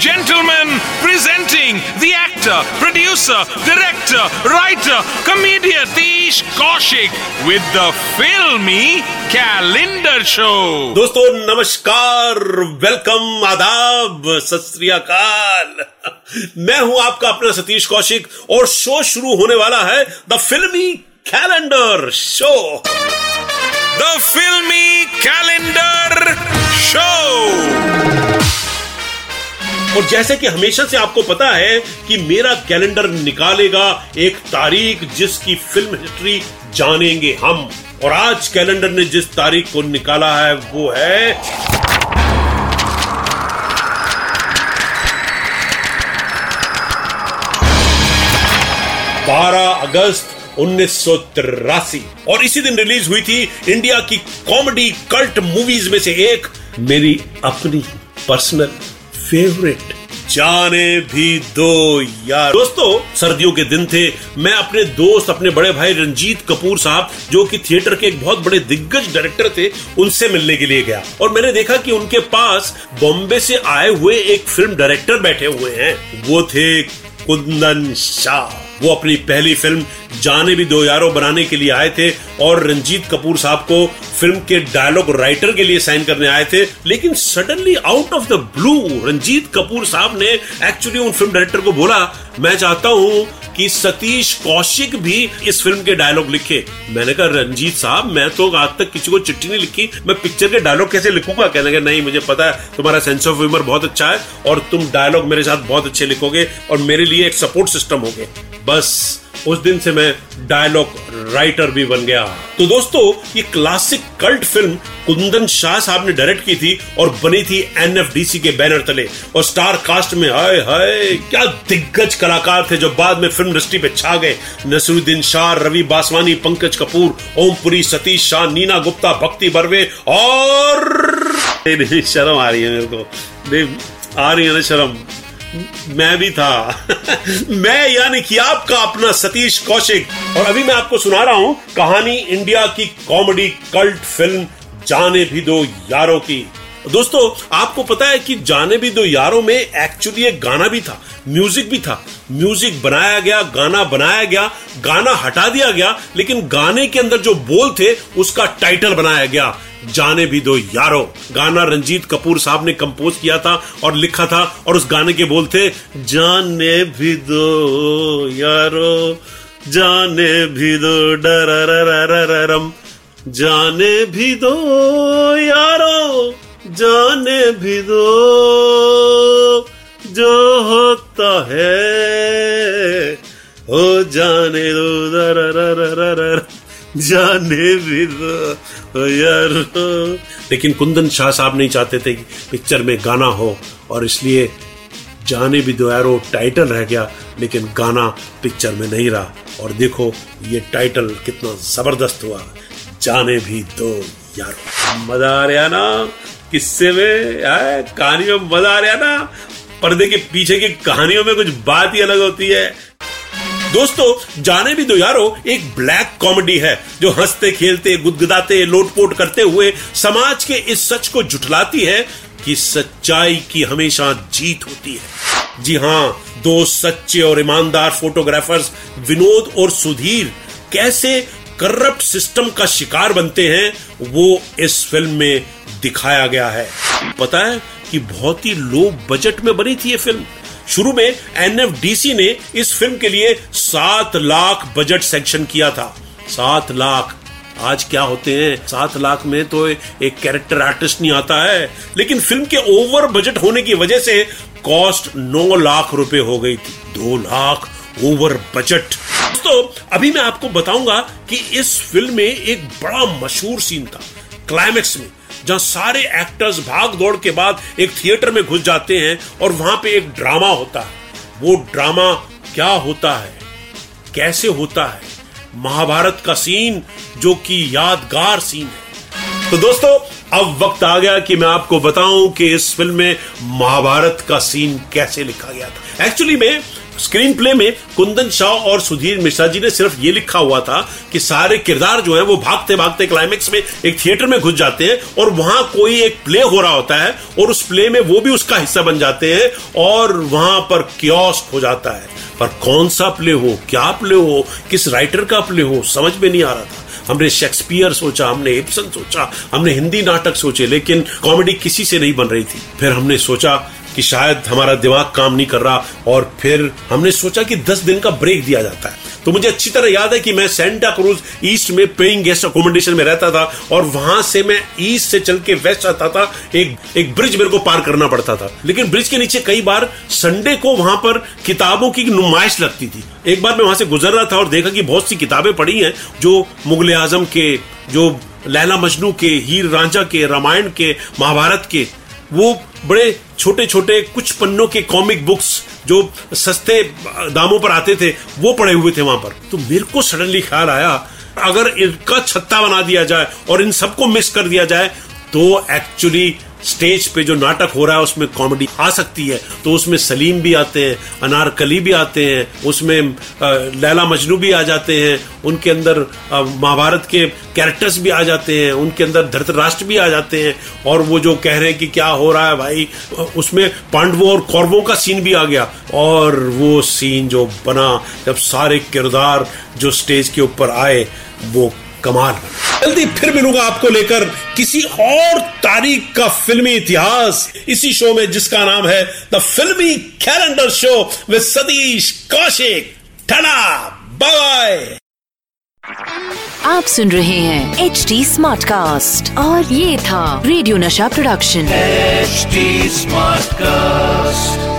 gentlemen, presenting the actor, producer, director, writer, comedian Tish Kaushik with the filmy calendar show. दोस्तों नमस्कार welcome आदाब सत मैं हूँ आपका अपना सतीश कौशिक और शो शुरू होने वाला है the filmy calendar show The filmy calendar और जैसे कि हमेशा से आपको पता है कि मेरा कैलेंडर निकालेगा एक तारीख जिसकी फ़िल्म हिस्ट्री जानेंगे हम। और आज कैलेंडर ने जिस तारीख को निकाला है, वो है बारह अगस्त उन्नीस सौ तिरासी। और इसी दिन रिलीज़ हुई थी इंडिया की कॉमेडी कल्ट मूवीज़ में से एक, मेरी अपनी पर्सनल फेवरेट जाने भी दो यार। दोस्तों, सर्दियों के दिन थे। मैं अपने दोस्त, अपने बड़े भाई रंजीत कपूर साहब, जो कि थिएटर के एक बहुत बड़े दिग्गज डायरेक्टर थे, उनसे मिलने के लिए गया। और मैंने देखा कि उनके पास बॉम्बे से आए हुए एक फ़िल्म डायरेक्टर बैठे हुए हैं। वो थे कुंदन शाह। वो अपनी पहली फ़िल्म, जाने भी दो यारो बनाने के लिए आए थे, और रंजीत कपूर साहब को फ़िल्म के डायलॉग राइटर के लिए साइन करने आए थे, लेकिन suddenly out of the blue Ranjeet Kapoor साहब ने एक्चुअली उन फ़िल्म डायरेक्टर को बोला, मैं चाहता हूँ कि सतीश कौशिक भी इस फ़िल्म के डायलॉग लिखे. मैंने कहा, रंजीत साहब, मैं तो आज तक किसी को चिट्ठी नहीं लिखी, मैं पिक्चर के डायलॉग कैसे लिखूँगा? कहने का नहीं, मुझे पता है, तुम्हारा सेंस ऑफ़ ह्यूमर बहुत अच्छा है और तुम डायलॉग मेरे साथ बहुत अच्छे लिखोगे और मेरे लिए एक सपोर्ट सिस्टम होगे। बस। उस दिन से मैं डायलॉग राइटर भी बन गया। तो दोस्तों, ये classic cult film Kundan Shah साहब ने डायरेक्ट की थी और बनी थी एनएफडीसी के बैनर तले। और स्टार कास्ट में, हाय हाय, क्या दिग्गज कलाकार थे जो बाद में फ़िल्म इंडस्ट्री पे छा गए। नसरुद्दीन शाह, रवि बासवानी, पंकज कपूर, ओमपुरी, सतीश शाह, नीना गुप्ता, भक्ति बर्वे और शर्म आ रही है मेरे को। आ रही है ना, शर्म। मैं भी था। मैं यानी कि आपका अपना सतीश कौशिक। और अभी मैं आपको सुना रहा हूँ, कहानी इंडिया की कॉमेडी कल्ट फ़िल्म जाने भी दो यारों की। दोस्तों, आपको पता है कि जाने भी दो यारों में एक्चुअली एक गाना भी था म्यूज़िक भी था। म्यूज़िक बनाया गया, गाना बनाया गया, गाना हटा दिया गया, लेकिन गाने के अंदर जो बोल थे, उसका टाइटल बनाया गया। जाने भी दो यारो। गाना रंजीत कपूर साहब ने कंपोज किया था और लिखा था और उस गाने के बोल थे, जाने भी दो यारो, जाने भी दो डरम जाने भी दो यारो, जाने भी दो, जो होता है, हो जाने दो दर जाने भी दो यार। लेकिन कुंदन शाह साहब नहीं चाहते थे कि पिक्चर में गाना हो, और इसलिए जाने भी दो यारो टाइटल रह गया, लेकिन गाना पिक्चर में नहीं रहा। और देखो, ये टाइटल कितना ज़बरदस्त हुआ। जाने भी दो यारो। मज़ा आ रहा ना, किस्से में कहानी में मज़ा आ रहा ना। पर्दे के पीछे की कहानियों में कुछ बात ही अलग होती है। दोस्तों, जाने भी दो यारो, एक ब्लैक कॉमेडी है, जो हँसते, खेलते, गुदगुदाते, लोटपोट करते हुए समाज के इस सच को जुटलाती है कि सच्चाई की हमेशा जीत होती है। जी हाँ दो सच्चे और ईमानदार फोटोग्राफर्स, विनोद और सुधीर, कैसे करप्ट सिस्टम का शिकार बनते हैं, वो इस फ़िल्म में दिखाया गया है। पता है कि बहुत ही लो बजट में बनी थी ये फ़िल्म। शुरू में एनएफडीसी ने इस फ़िल्म के लिए सात लाख बजट सेंक्शन किया था। सात लाख। आज क्या होते हैं? सात लाख में तो एक कैरेक्टर आर्टिस्ट नहीं आता है। लेकिन फ़िल्म के ओवर बजट होने की वजह से कॉस्ट नौ लाख रुपए हो गई थी। दो लाख ओवर बजट दोस्तों, अभी मैं आपको बताऊँगा कि इस फ़िल्म में एक बड़ा मशहूर सीन था। क्लाइमेक्स में, जहाँ सारे एक्टर्स भाग दौड़ के बाद एक थिएटर में घुस जाते हैं और वहाँ पे एक ड्रामा होता है। वो ड्रामा क्या होता है? कैसे होता है? महाभारत का सीन जो कि यादगार सीन है। तो दोस्तों, अब वक्त आ गया कि मैं आपको बताऊँ कि इस फ़िल्म में महाभारत का सीन कैसे लिखा गया था। एक्चुअली में स्क्रीन प्ले में कुंदन शाह और सुधीर मिश्रा जी ने सिर्फ़ ये लिखा हुआ था कि सारे किरदार जो है वो भागते भागते क्लाइमेक्स में एक थिएटर में घुस जाते हैं और वहाँ कोई एक प्ले हो रहा होता है और उस प्ले में वो भी उसका हिस्सा बन जाते हैं और वहाँ पर क्योस हो जाता है। पर कौन सा प्ले हो? क्या प्ले हो? किस राइटर का प्ले हो? समझ में नहीं आ रहा था। हमने शेक्सपियर सोचा, हमने एप्सन सोचा, हमने हिंदी नाटक सोचे, लेकिन कॉमेडी किसी से नहीं बन रही थी। फिर हमने सोचा कि शायद हमारा दिमाग काम नहीं कर रहा और फिर हमने सोचा कि दस दिन का ब्रेक दिया जाता है। तो मुझे अच्छी तरह याद है कि मैं सेंटा क्रूज ईस्ट में पेइंग गेस्ट अकोमोडेशन में रहता था और वहाँ से मैं ईस्ट से चल के वेस्ट आता था, एक एक ब्रिज मेरे को पार करना पड़ता था। लेकिन ब्रिज के नीचे कई बार संडे को वहाँ पर किताबों की नुमाइश लगती थी। एक बार मैं वहाँ से गुजर रहा था और देखा कि बहुत सी किताबें पढ़ी हैं जो मुगल आज़म के, जो लैला मजनू के, हीर रांझा के, रामायण के, महाभारत के वो बड़े छोटे छोटे कुछ पन्नों के कॉमिक बुक्स जो सस्ते दामों पर आते थे, वो पड़े हुए थे वहाँ पर। तो मेरे को सडनली ख्याल आया, अगर इनका छत्ता बना दिया जाए और इन सबको मिस कर दिया जाए तो एक्चुअली स्टेज पे जो नाटक हो रहा है, उसमें कॉमेडी आ सकती है। तो उसमें सलीम भी आते हैं अनारकली भी आते हैं, उसमें लैला मजनू भी आ जाते हैं, उनके अंदर महाभारत के कैरेक्टर्स भी आ जाते हैं, उनके अंदर धरतराष्ट्र भी आ जाते हैं, और वो जो कह रहे हैं कि क्या हो रहा है भाई उसमें पांडवों और कौरवों का सीन भी आ गया। और वो सीन जो बना, जब सारे किरदार जो स्टेज के ऊपर आए, वो कमाल जल्दी फिर मिलूँगा आपको लेकर किसी और तारीख का फिल्मी इतिहास। इसी शो में जिसका नाम है the filmy calendar show with Satish Kaushik. Tata bye आप सुन रहे हैं एच डी स्मार्ट कास्ट और ये था radio Nasha production HD smart cast